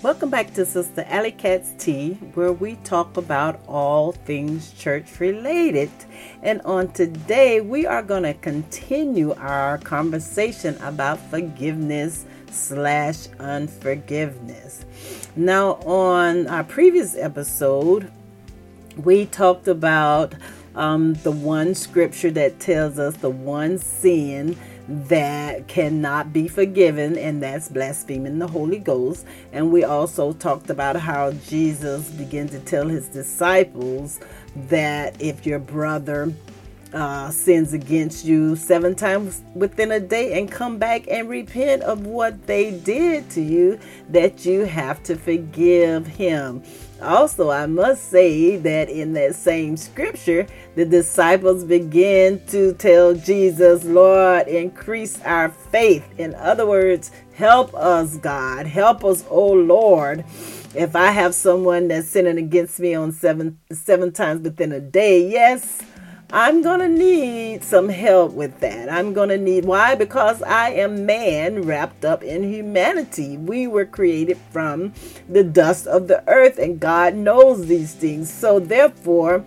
Welcome back to Sister Alley Cat's Tea, where we talk about all things church related. And on today, we are going to continue our conversation about forgiveness slash unforgiveness. Now, on our previous episode, we talked about um, the one scripture that tells us the one sin that cannot be forgiven, and that's blaspheming the Holy Ghost. And we also talked about how Jesus began to tell his disciples that if your brother uh, sins against you seven times within a day and come back and repent of what they did to you, that you have to forgive him. Also, I must say that in that same scripture, the disciples begin to tell Jesus, Lord, increase our faith. In other words, help us, God. Help us, oh Lord. If I have someone that's sinning against me on seven seven times within a day, yes, I'm going to need some help with that. I'm going to need, why? Because I am man wrapped up in humanity. We were created from the dust of the earth, and God knows these things. So, therefore,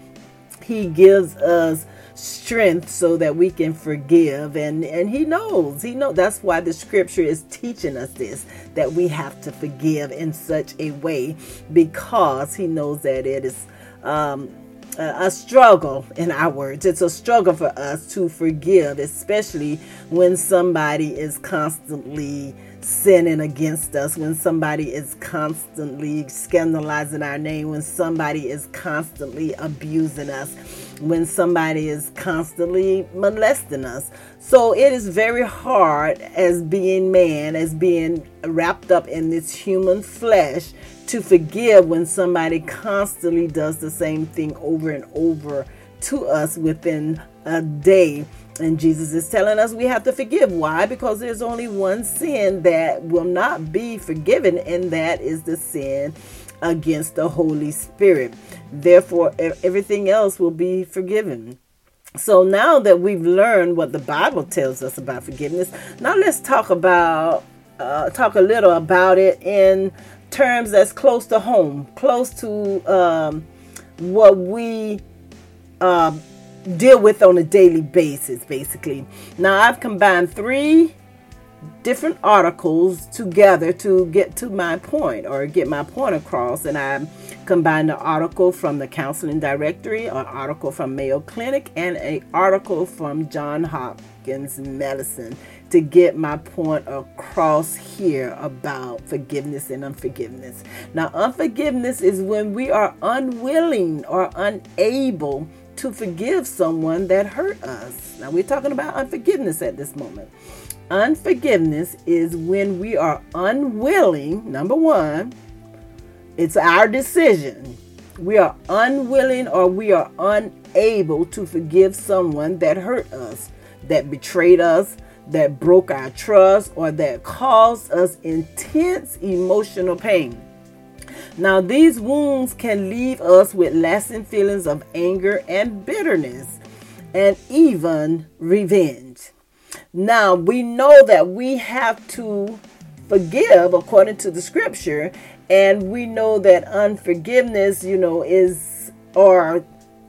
He gives us strength so that we can forgive and and he knows he knows that's why the scripture is teaching us this that we have to forgive in such a way because he knows that it is um a struggle in our words. It's a struggle for us to forgive especially when somebody is constantly sinning against us when somebody is constantly scandalizing our name when somebody is constantly abusing us when somebody is constantly molesting us. So it is very hard as being man as being wrapped up in this human flesh to forgive when somebody constantly does the same thing over and over to us within a day. And Jesus is telling us we have to forgive. Why? Because there's only one sin that will not be forgiven, and that is the sin against the Holy Spirit. Therefore, everything else will be forgiven. So now that we've learned what the Bible tells us about forgiveness, now let's talk about uh, talk a little about it in terms that's close to home, close to um, what we uh, deal with on a daily basis, basically. Now, I've combined three different articles together to get to my point or get my point across, and I combined an article from the Counseling Directory, an article from Mayo Clinic, and an article from John Hopkins Medicine to get my point across here about forgiveness and unforgiveness. Now, unforgiveness is when we are unwilling or unable to forgive someone that hurt us. Now, we're talking about unforgiveness at this moment. Unforgiveness is when we are unwilling, number one, it's our decision. We are unwilling or we are unable to forgive someone that hurt us, that betrayed us, that broke our trust or that caused us intense emotional pain. Now, these wounds can leave us with lasting feelings of anger and bitterness and even revenge. Now, we know that we have to forgive according to the scripture, and we know that unforgiveness, you know, is or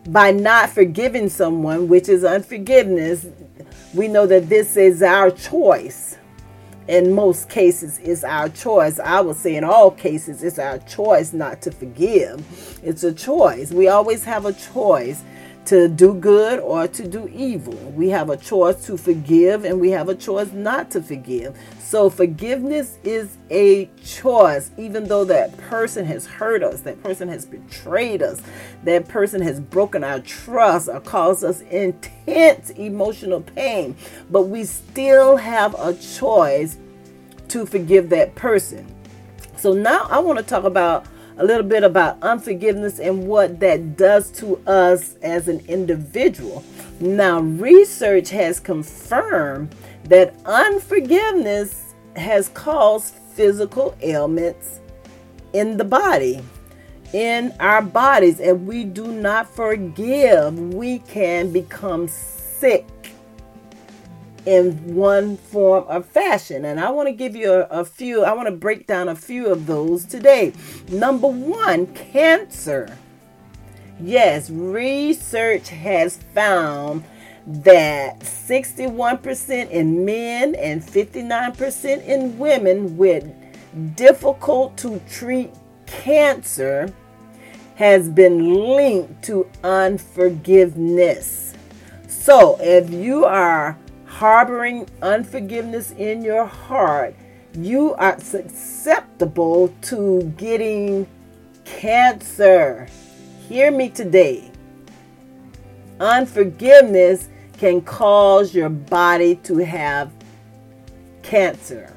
by not forgiving someone, which is unforgiveness, we know that this is our choice. In most cases, it's our choice. I would say in all cases, it's our choice not to forgive. It's a choice. We always have a choice to do good or to do evil. We have a choice to forgive and we have a choice not to forgive. So forgiveness is a choice, even though that person has hurt us, that person has betrayed us, that person has broken our trust or caused us intense emotional pain. But we still have a choice to forgive that person. So now I want to talk about a little bit about unforgiveness and what that does to us as an individual. Now, research has confirmed that unforgiveness has caused physical ailments in the body, in our bodies, and we do not forgive, we can become sick. In one form or fashion. And I want to give you a, a, few, I want to break down a few of those today. Number one, cancer. Yes, research has found that 61% in men and 59% in women with difficult to treat cancer has been linked to unforgiveness. So, if you are harboring unforgiveness in your heart, you are susceptible to getting cancer. Hear me today. Unforgiveness can cause your body to have cancer.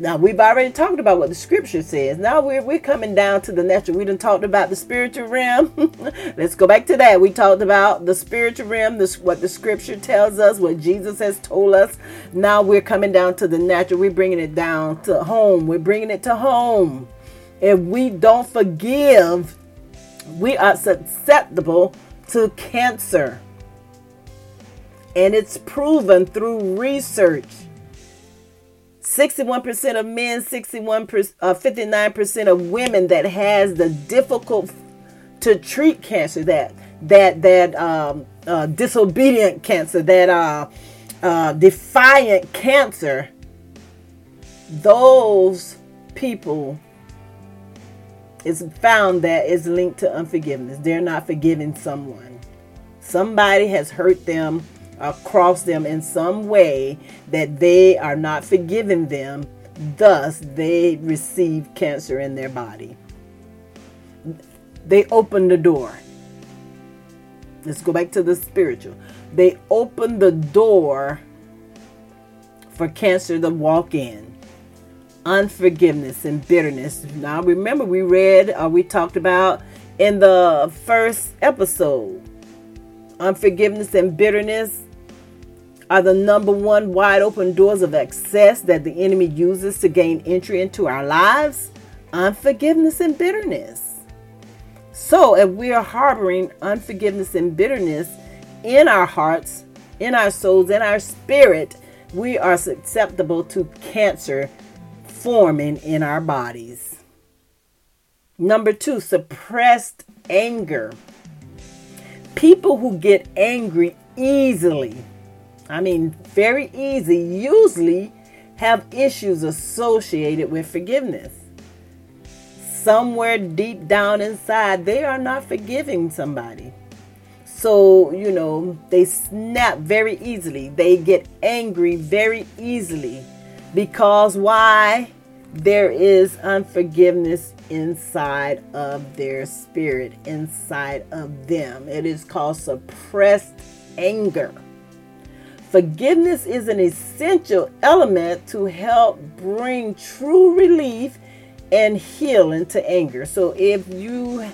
Now we've already talked about what the scripture says. Now we're we're coming down to the natural. We done talked about the spiritual realm. Let's go back to that. We talked about the spiritual realm, this what the scripture tells us, what Jesus has told us. Now we're coming down to the natural. We're bringing it down to home. We're bringing it to home. If we don't forgive, we are susceptible to cancer. And it's proven through research 61% of men, 61 uh, 59% of women that has the difficult to treat cancer, that that that um, uh, disobedient cancer, that uh, uh, defiant cancer, those people it's found that is linked to unforgiveness. They're not forgiving someone. Somebody has hurt them across them in some way that they are not forgiving them, thus, they receive cancer in their body. They open the door. Let's go back to the spiritual. They open the door for cancer to walk in. Unforgiveness and bitterness. Now, remember, we read, or uh, we talked about in the first episode unforgiveness and bitterness are the number one wide open doors of access that the enemy uses to gain entry into our lives unforgiveness and bitterness. So, if we are harboring unforgiveness and bitterness in our hearts, in our souls, in our spirit, we are susceptible to cancer forming in our bodies. Number two, suppressed anger. People who get angry easily I mean, very easy, usually have issues associated with forgiveness. Somewhere deep down inside, they are not forgiving somebody. So, you know, they snap very easily. They get angry very easily. Because why? There is unforgiveness inside of their spirit, inside of them. It is called suppressed anger. Forgiveness is an essential element to help bring true relief and healing to anger. So if you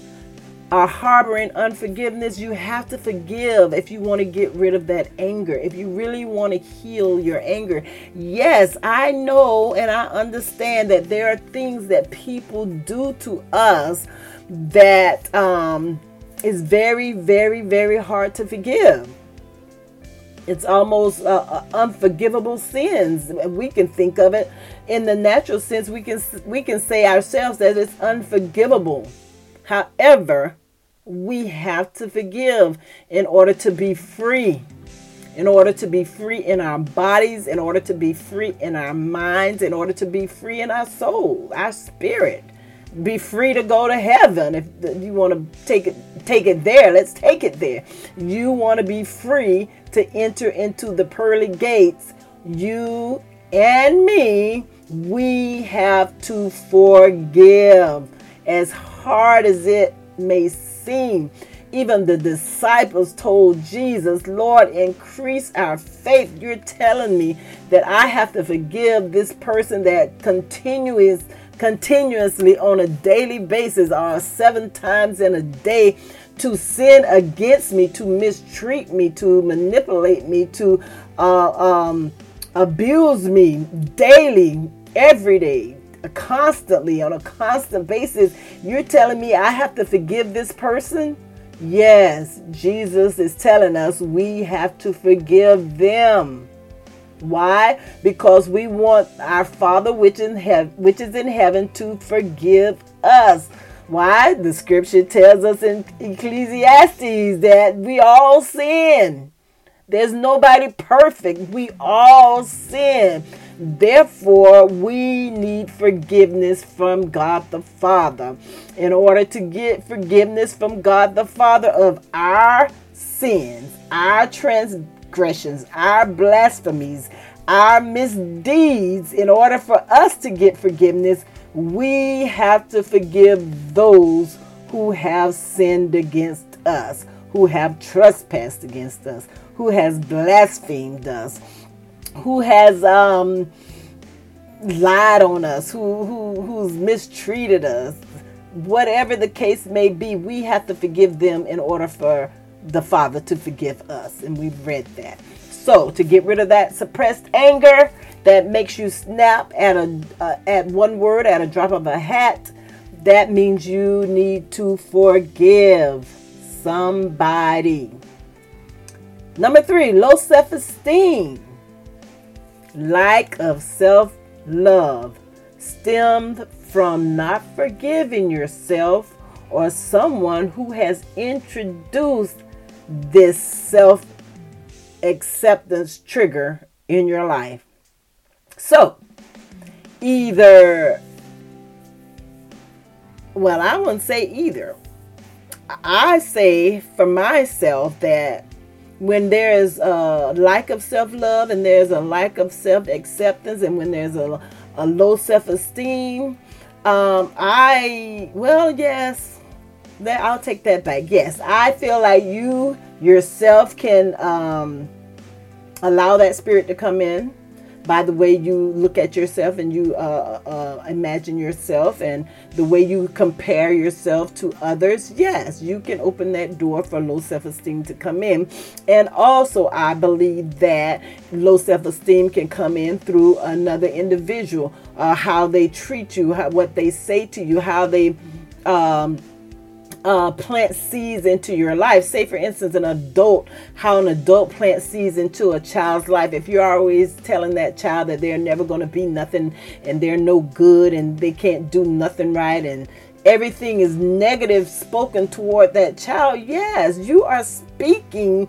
are harboring unforgiveness, you have to forgive if you want to get rid of that anger. If you really want to heal your anger. Yes, I know and I understand that there are things that people do to us that um, is very, very, very hard to forgive it's almost uh, uh, unforgivable sins. We can think of it in the natural sense. We can we can say ourselves that it's unforgivable. However, we have to forgive in order to be free. In order to be free in our bodies, in order to be free in our minds, in order to be free in our soul, our spirit be free to go to heaven. If you want to take it take it there let's take it there. You want to be free to enter into the pearly gates. You and me we have to forgive. As hard as it may seem even the disciples told Jesus, Lord, increase our faith. You're telling me that I have to forgive this person that continues continuously on a daily basis or seven times in a day to sin against me, to mistreat me, to manipulate me, to uh, um, abuse me daily, every day, constantly, on a constant basis. You're telling me I have to forgive this person? Yes, Jesus is telling us we have to forgive them. Why? Because we want our Father which in which is in heaven to forgive us. Why? The scripture tells us in Ecclesiastes that we all sin. There's nobody perfect. We all sin. Therefore, we need forgiveness from God the Father. In order to get forgiveness from God the Father of our sins, our transgressions, our blasphemies, our misdeeds, in order for us to get forgiveness, we have to forgive those who have sinned against us, who have trespassed against us, who has blasphemed us, who has um, lied on us, who, who who's mistreated us. Whatever the case may be, we have to forgive them in order for the Father to forgive us. And we've read that. So, to get rid of that suppressed anger that makes you snap at a uh, at one word at a drop of a hat, that means you need to forgive somebody. Number 3, low self-esteem. Lack of self-love stemmed from not forgiving yourself or someone who has introduced this self acceptance trigger in your life. So, either, well, I wouldn't say either. I say for myself that when there is a lack of self love and there's a lack of self acceptance, and when there's a, a low self esteem, um, I, well, yes, that I'll take that back. Yes, I feel like you yourself can um, allow that spirit to come in by the way you look at yourself and you uh, uh, imagine yourself and the way you compare yourself to others, yes, you can open that door for low self esteem to come in. And also, I believe that low self esteem can come in through another individual, uh, how they treat you, how, what they say to you, how they. Um, uh, plant seeds into your life. Say, for instance, an adult, how an adult plants seeds into a child's life. If you're always telling that child that they're never going to be nothing and they're no good and they can't do nothing right and everything is negative spoken toward that child, yes, you are speaking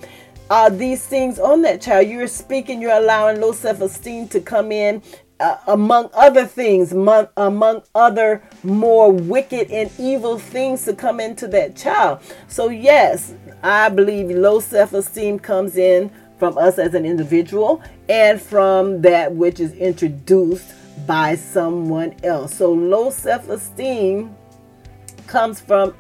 uh, these things on that child. You're speaking, you're allowing low self esteem to come in uh, among other things, among, among other more wicked and evil things to come into that child. So, yes, I believe low self esteem comes in from us as an individual and from that which is introduced by someone else. So, low self esteem comes from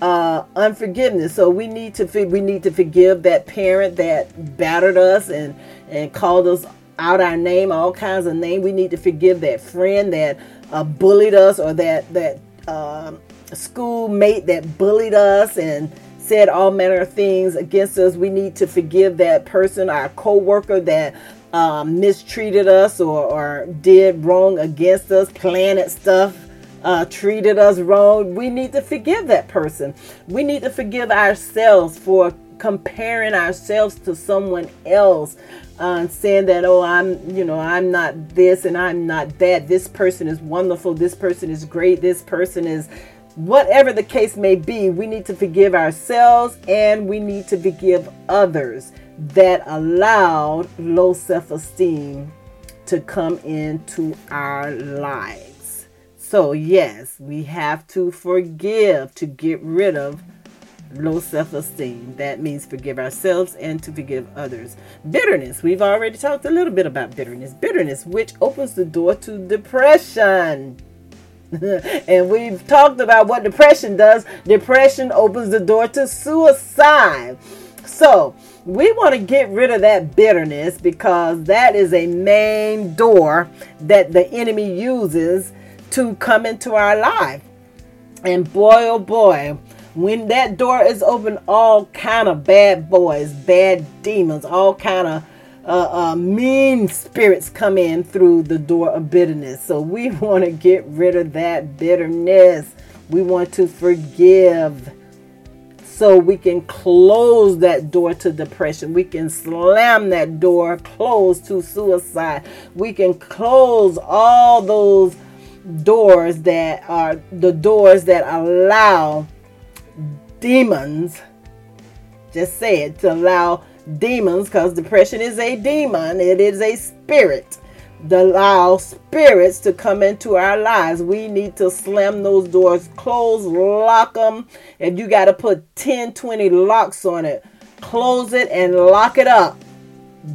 uh, unforgiveness. So we need to we need to forgive that parent that battered us and and called us out our name, all kinds of name. We need to forgive that friend that uh, bullied us or that that uh, schoolmate that bullied us and said all manner of things against us. We need to forgive that person, our co-worker that um, mistreated us or, or did wrong against us, planted stuff. Uh, treated us wrong, we need to forgive that person. We need to forgive ourselves for comparing ourselves to someone else uh, saying that oh i'm you know i'm not this and i'm not that. This person is wonderful. This person is great. This person is whatever the case may be. We need to forgive ourselves and we need to forgive others that allowed low self-esteem to come into our lives. So yes we have to forgive to get rid of low self esteem. That means forgive ourselves and to forgive others. Bitterness. We've already talked a little bit about bitterness. Bitterness, which opens the door to depression. and we've talked about what depression does. Depression opens the door to suicide. So, we want to get rid of that bitterness because that is a main door that the enemy uses to come into our life. And boy, oh boy, when that door is open all kind of bad boys bad demons all kind of uh, uh, mean spirits come in through the door of bitterness so we want to get rid of that bitterness we want to forgive so we can close that door to depression. We can slam that door closed to suicide. We can close all those doors that are the doors that allow demons. Just say it to allow demons because depression is a demon. It is a spirit. To allow spirits to come into our lives. We need to slam those doors close lock them if you got to put 10 20 locks on it close it and lock it up.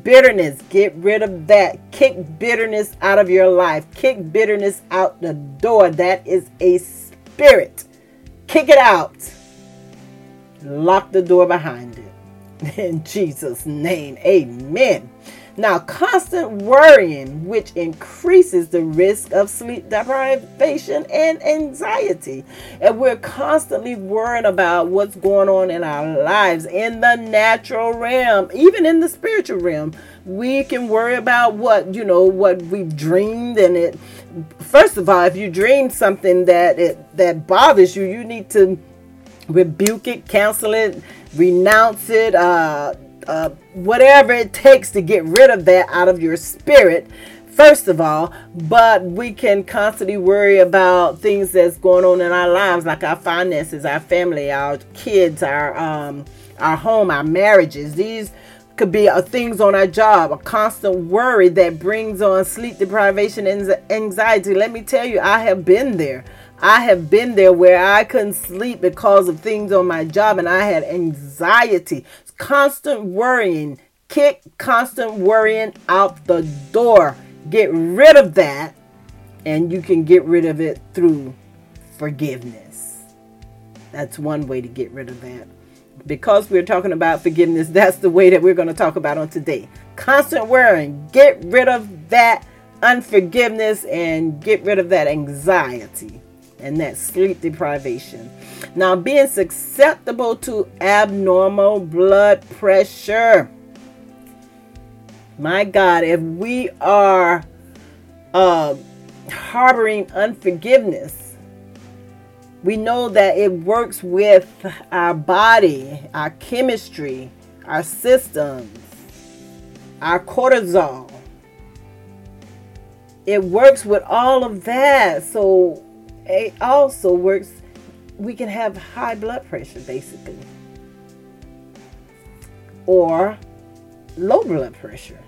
Bitterness get rid of that. Kick bitterness out of your life. Kick bitterness out the door. That is a spirit. Kick it out lock the door behind it in jesus name amen now, constant worrying, which increases the risk of sleep deprivation and anxiety. And we're constantly worrying about what's going on in our lives in the natural realm, even in the spiritual realm. We can worry about what, you know, what we've dreamed and it first of all, if you dream something that it that bothers you, you need to rebuke it, cancel it, renounce it, uh uh, whatever it takes to get rid of that out of your spirit first of all. But we can constantly worry about things that's going on in our lives like our finances our family our kids our um our home our marriages. These could be uh, things on our job a constant worry that brings on sleep deprivation and anxiety. Let me tell you i have been there I have been there where I couldn't sleep because of things on my job and I had anxiety constant worrying. Kick constant worrying out the door. Get rid of that, and you can get rid of it through forgiveness. That's one way to get rid of that. Because we're talking about forgiveness, that's the way that we're going to talk about on today. Constant worrying. Get rid of that unforgiveness and get rid of that anxiety and that sleep deprivation. Now, being susceptible to abnormal blood pressure. My God, if we are uh, harboring unforgiveness, we know that it works with our body, our chemistry, our systems, our cortisol. It works with all of that. So it also works we can have high blood pressure basically. Or low blood pressure.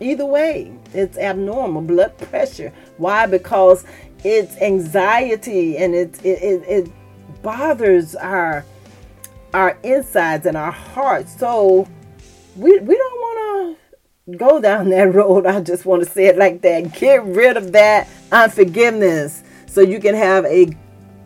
Either way it's abnormal blood pressure. Why? Because it's anxiety and it it, it, it bothers our our insides and our hearts. So we we don't want to go down that road. I just want to say it like that. Get rid of that unforgiveness so you can have a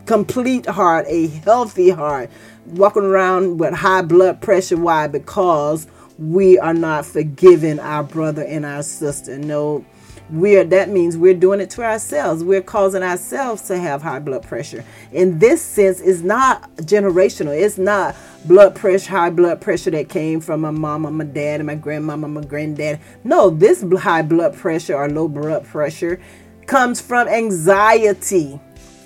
complete heart, a healthy heart, walking around with high blood pressure. Why? Because we are not forgiving our brother and our sister. No, we're that means we're doing it to ourselves. We're causing ourselves to have high blood pressure. In this sense, it's not generational. It's not blood pressure, high blood pressure that came from my mama, my dad, and my grandmama, my granddad. No, this high blood pressure or low blood pressure comes from anxiety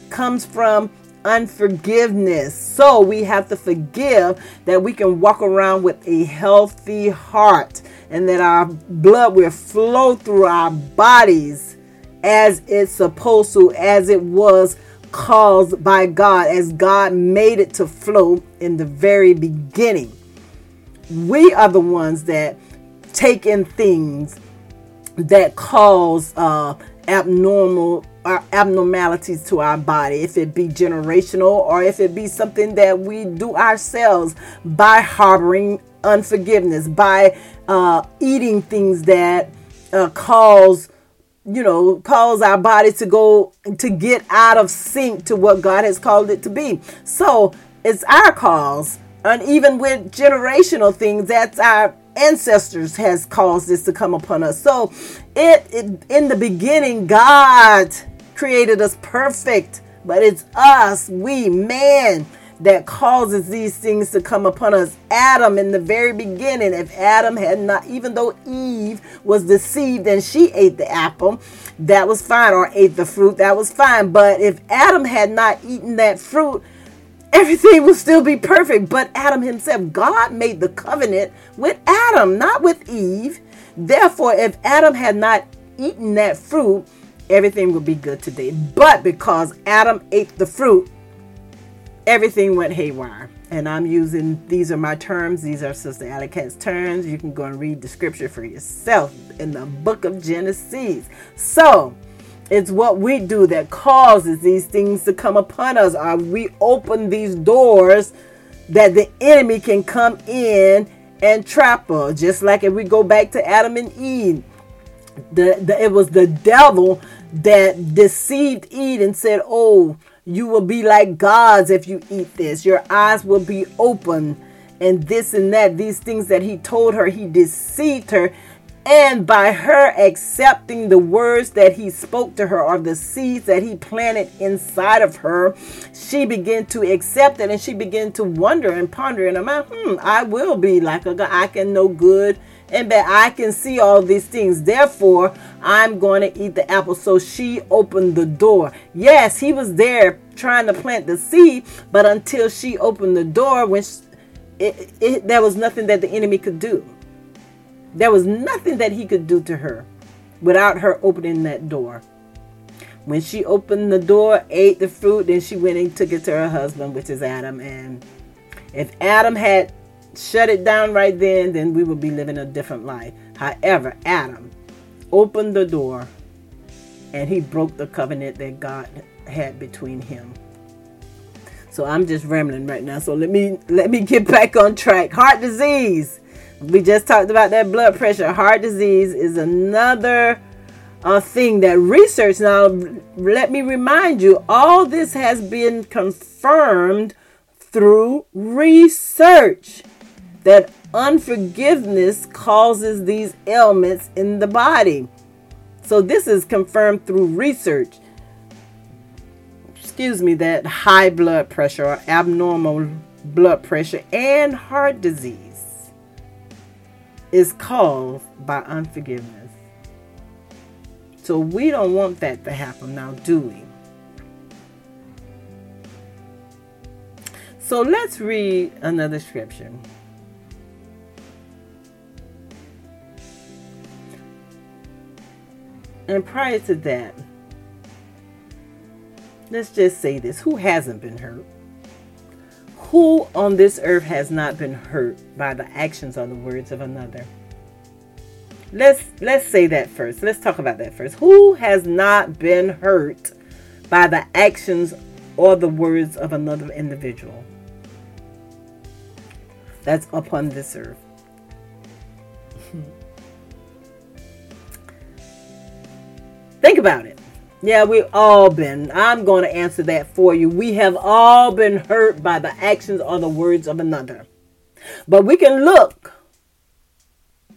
comes from unforgiveness. So we have to forgive that we can walk around with a healthy heart and that our blood will flow through our bodies as it's supposed to, as it was caused by God, as God made it to flow in the very beginning. We are the ones that take in things that cause uh, abnormal our abnormalities to our body, if it be generational or if it be something that we do ourselves by harboring unforgiveness, by uh, eating things that uh, cause you know cause our body to go to get out of sync to what God has called it to be. So it's our cause, and even with generational things, that's our ancestors has caused this to come upon us. So it, it in the beginning, God created us perfect, but it's us, we, man, that causes these things to come upon us. Adam, in the very beginning, if Adam had not, even though Eve was deceived and she ate the apple, that was fine, or ate the fruit, that was fine. But if Adam had not eaten that fruit, everything will still be perfect. But Adam himself, God made the covenant with Adam, not with Eve. Therefore, if Adam had not eaten that fruit, everything would be good today. But because Adam ate the fruit, everything went haywire. And I'm using these are my terms, these are Sister Alley terms. You can go and read the scripture for yourself in the book of Genesis. So, it's what we do that causes these things to come upon us. Or we open these doors that the enemy can come in and trap us. Just like if we go back to Adam and Eve, the, the it was the devil that deceived Eve and said, "Oh, you will be like gods if you eat this. Your eyes will be open." And this and that, these things that he told her, he deceived her and by her accepting the words that he spoke to her or the seeds that he planted inside of her, she began to accept it and she began to wonder and ponder in her mind, hmm, I will be like a God. I can know good and bad. I can see all these things. Therefore, I'm going to eat the apple. So she opened the door. Yes, he was there trying to plant the seed, but until she opened the door, when she, it, it, there was nothing that the enemy could do. There was nothing that he could do to her without her opening that door. When she opened the door, ate the fruit, then she went and took it to her husband, which is Adam. And if Adam had shut it down right then, then we would be living a different life. However, Adam opened the door and he broke the covenant that God had between him. So I'm just rambling right now. So let me let me get back on track. Heart disease we just talked about that blood pressure. Heart disease is another uh, thing that research. Now, let me remind you, all this has been confirmed through research that unforgiveness causes these ailments in the body. So, this is confirmed through research. Excuse me, that high blood pressure or abnormal blood pressure and heart disease is caused by unforgiveness. So we don't want that to happen now, do we? So let's read another scripture. And prior to that, let's just say this who hasn't been hurt? Who on this earth has not been hurt by the actions or the words of another? Let's let's say that first. Let's talk about that first. Who has not been hurt by the actions or the words of another individual? That's upon this earth. Think about it. Yeah, we've all been. I'm going to answer that for you. We have all been hurt by the actions or the words of another. But we can look.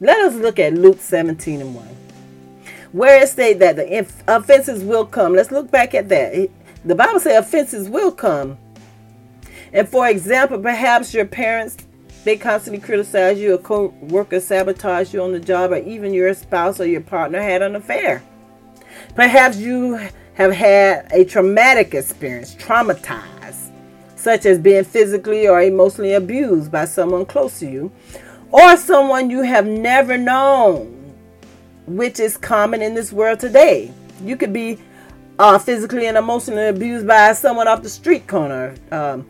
Let us look at Luke 17 and 1. Where it states that the offenses will come. Let's look back at that. The Bible says offenses will come. And for example, perhaps your parents they constantly criticize you, a co-worker sabotage you on the job, or even your spouse or your partner had an affair. Perhaps you have had a traumatic experience, traumatized, such as being physically or emotionally abused by someone close to you, or someone you have never known, which is common in this world today. You could be uh, physically and emotionally abused by someone off the street corner. Um,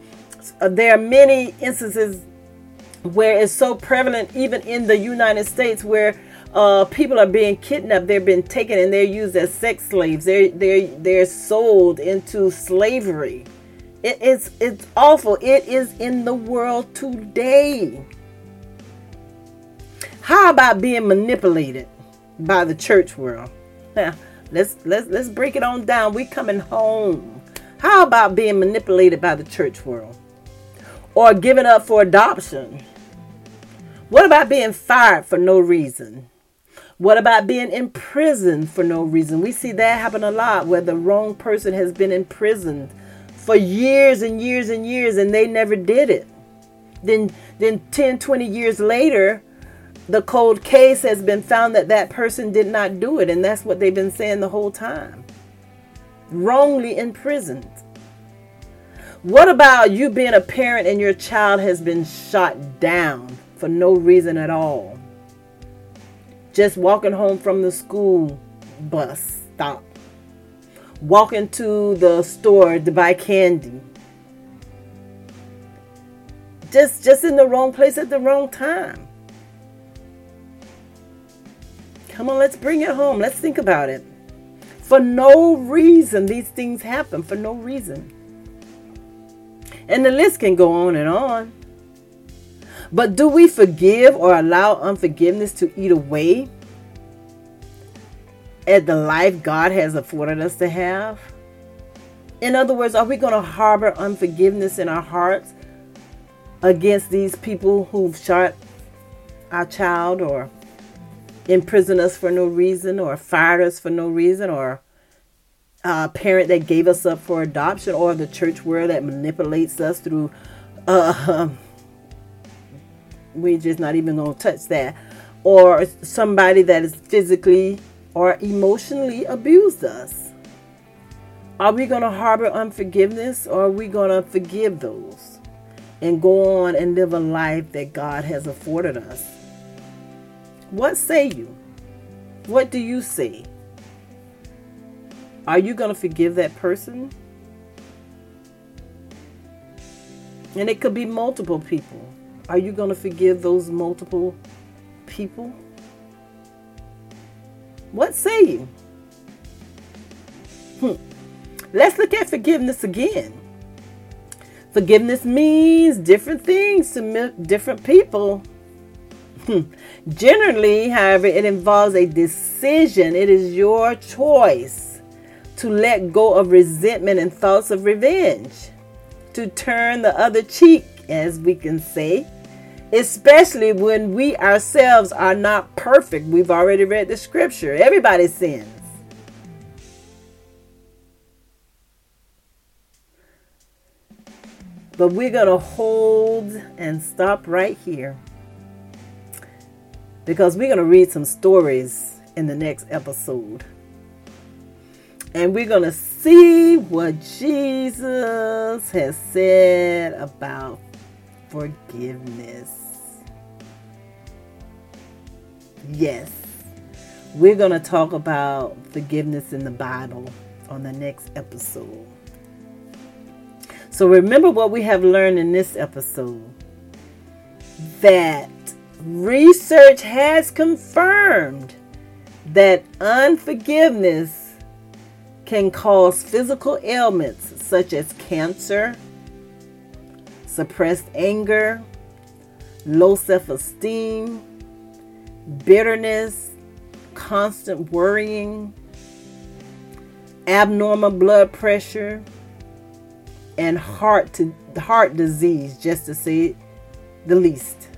there are many instances where it's so prevalent, even in the United States, where uh, people are being kidnapped. They're being taken and they're used as sex slaves. They're they're they're sold into slavery. It, it's it's awful. It is in the world today. How about being manipulated by the church world? Now, let's let's let's break it on down. We're coming home. How about being manipulated by the church world? Or given up for adoption? What about being fired for no reason? What about being in prison for no reason? We see that happen a lot where the wrong person has been imprisoned for years and years and years and they never did it. Then then 10 20 years later the cold case has been found that that person did not do it and that's what they've been saying the whole time. Wrongly imprisoned. What about you being a parent and your child has been shot down for no reason at all? Just walking home from the school bus stop, walking to the store to buy candy. Just just in the wrong place at the wrong time. Come on, let's bring it home. Let's think about it. For no reason, these things happen for no reason. And the list can go on and on. But do we forgive or allow unforgiveness to eat away at the life God has afforded us to have? In other words, are we going to harbor unforgiveness in our hearts against these people who've shot our child or imprisoned us for no reason or fired us for no reason or a parent that gave us up for adoption or the church world that manipulates us through uh, we're just not even going to touch that. Or somebody that is physically or emotionally abused us. Are we going to harbor unforgiveness or are we going to forgive those and go on and live a life that god has afforded us? What say you? What do you say? Are you going to forgive that person? And it could be multiple people. Are you going to forgive those multiple people? What say you? Hmm. Let's look at forgiveness again. Forgiveness means different things to different people. Hmm. Generally, however, it involves a decision. It is your choice to let go of resentment and thoughts of revenge, to turn the other cheek, as we can say, especially when we ourselves are not perfect. We've already read the scripture. Everybody sins. But we're going to hold and stop right here because we're going to read some stories in the next episode. And we're going to see what Jesus has said about forgiveness. Yes, we're going to talk about forgiveness in the Bible on the next episode. So remember what we have learned in this episode that research has confirmed that unforgiveness can cause physical ailments such as cancer, suppressed anger, low self esteem, bitterness, constant worrying, abnormal blood pressure, and heart to heart disease, just to say the least.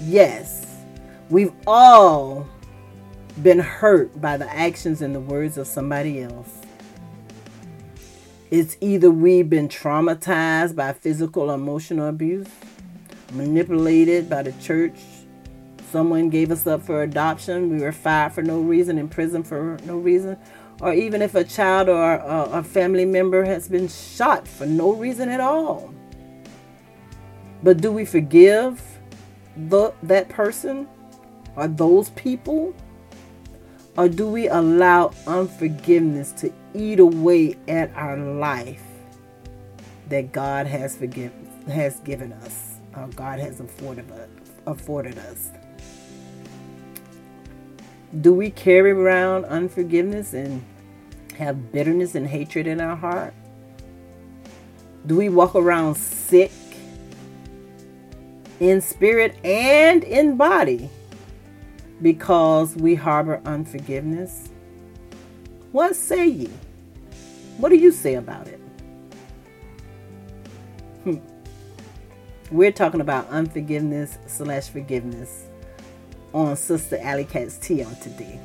Yes, we've all been hurt by the actions and the words of somebody else. It's either we've been traumatized by physical or emotional abuse, manipulated by the church, someone gave us up for adoption, we were fired for no reason, in prison for no reason, or even if a child or a, a family member has been shot for no reason at all. But do we forgive the, that person or those people? Or do we allow unforgiveness to eat away at our life that God has forgiven has given us, or God has afforded us, afforded us? Do we carry around unforgiveness and have bitterness and hatred in our heart? Do we walk around sick in spirit and in body? because we harbor unforgiveness? What say ye? What do you say about it? Hmm. We're talking about unforgiveness slash forgiveness on Sister Alley Cat's Tea on today.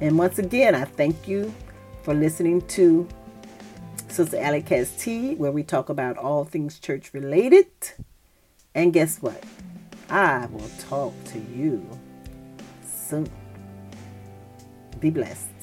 And once again, I thank you for listening to Sister Alley Cat's Tea, where we talk about all things church related. And guess what? I will talk to you soon. Be blessed.